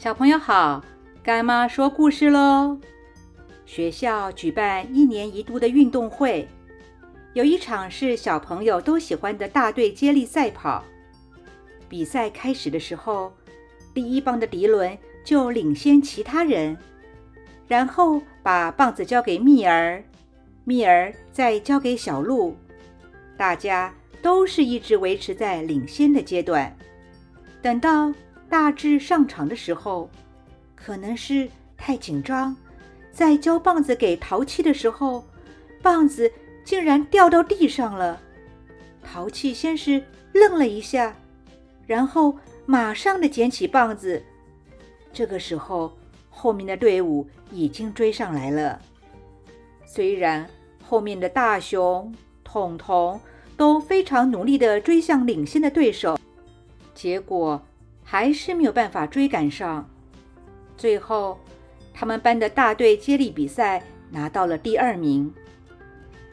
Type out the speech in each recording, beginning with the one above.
小朋友好，干妈说故事喽。学校举办一年一度的运动会，有一场是小朋友都喜欢的大队接力赛跑。比赛开始的时候，第一棒的迪伦就领先其他人，然后把棒子交给蜜儿，蜜儿再交给小鹿，大家都是一直维持在领先的阶段。等到大致上场的时候，可能是太紧张，在交棒子给淘气的时候，棒子竟然掉到地上了。淘气先是愣了一下，然后马上的捡起棒子。这个时候，后面的队伍已经追上来了。虽然后面的大熊、彤彤都非常努力的追向领先的对手。结果还是没有办法追赶上。最后，他们班的大队接力比赛拿到了第二名。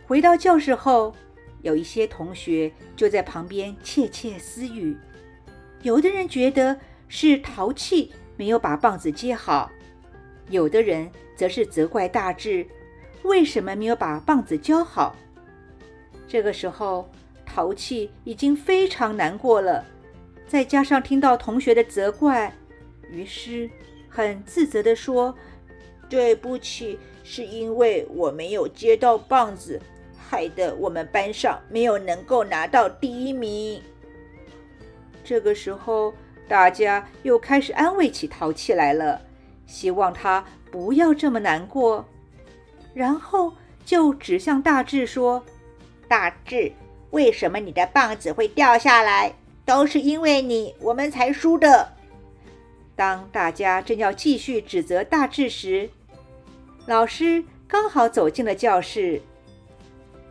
回到教室后，有一些同学就在旁边窃窃私语。有的人觉得是淘气没有把棒子接好，有的人则是责怪大志为什么没有把棒子交好。这个时候，淘气已经非常难过了。再加上听到同学的责怪，于是很自责地说：“对不起，是因为我没有接到棒子，害得我们班上没有能够拿到第一名。”这个时候，大家又开始安慰起淘气来了，希望他不要这么难过，然后就指向大志说：“大志，为什么你的棒子会掉下来？”都是因为你，我们才输的。当大家正要继续指责大志时，老师刚好走进了教室，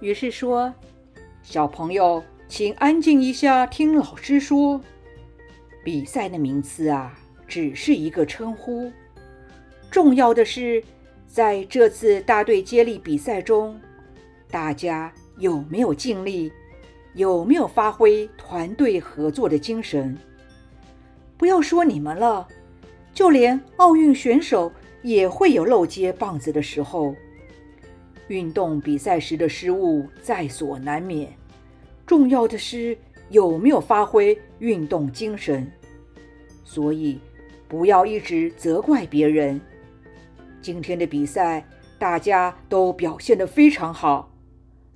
于是说：“小朋友，请安静一下，听老师说。比赛的名次啊，只是一个称呼，重要的是在这次大队接力比赛中，大家有没有尽力。”有没有发挥团队合作的精神？不要说你们了，就连奥运选手也会有漏接棒子的时候。运动比赛时的失误在所难免，重要的是有没有发挥运动精神。所以不要一直责怪别人。今天的比赛大家都表现得非常好。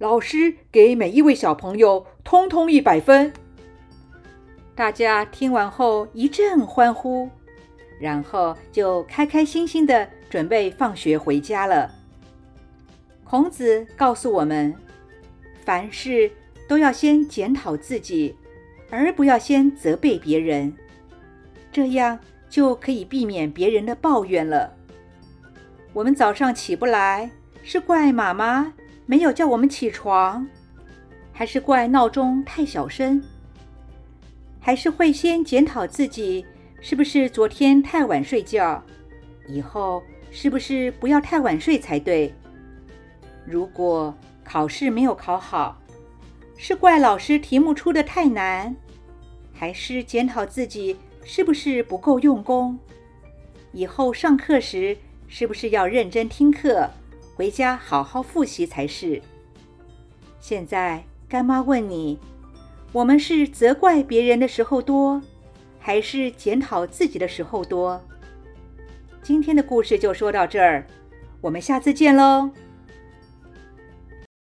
老师给每一位小朋友通通一百分。大家听完后一阵欢呼，然后就开开心心的准备放学回家了。孔子告诉我们，凡事都要先检讨自己，而不要先责备别人，这样就可以避免别人的抱怨了。我们早上起不来，是怪妈妈。没有叫我们起床，还是怪闹钟太小声，还是会先检讨自己是不是昨天太晚睡觉，以后是不是不要太晚睡才对？如果考试没有考好，是怪老师题目出的太难，还是检讨自己是不是不够用功？以后上课时是不是要认真听课？回家好好复习才是。现在干妈问你：我们是责怪别人的时候多，还是检讨自己的时候多？今天的故事就说到这儿，我们下次见喽。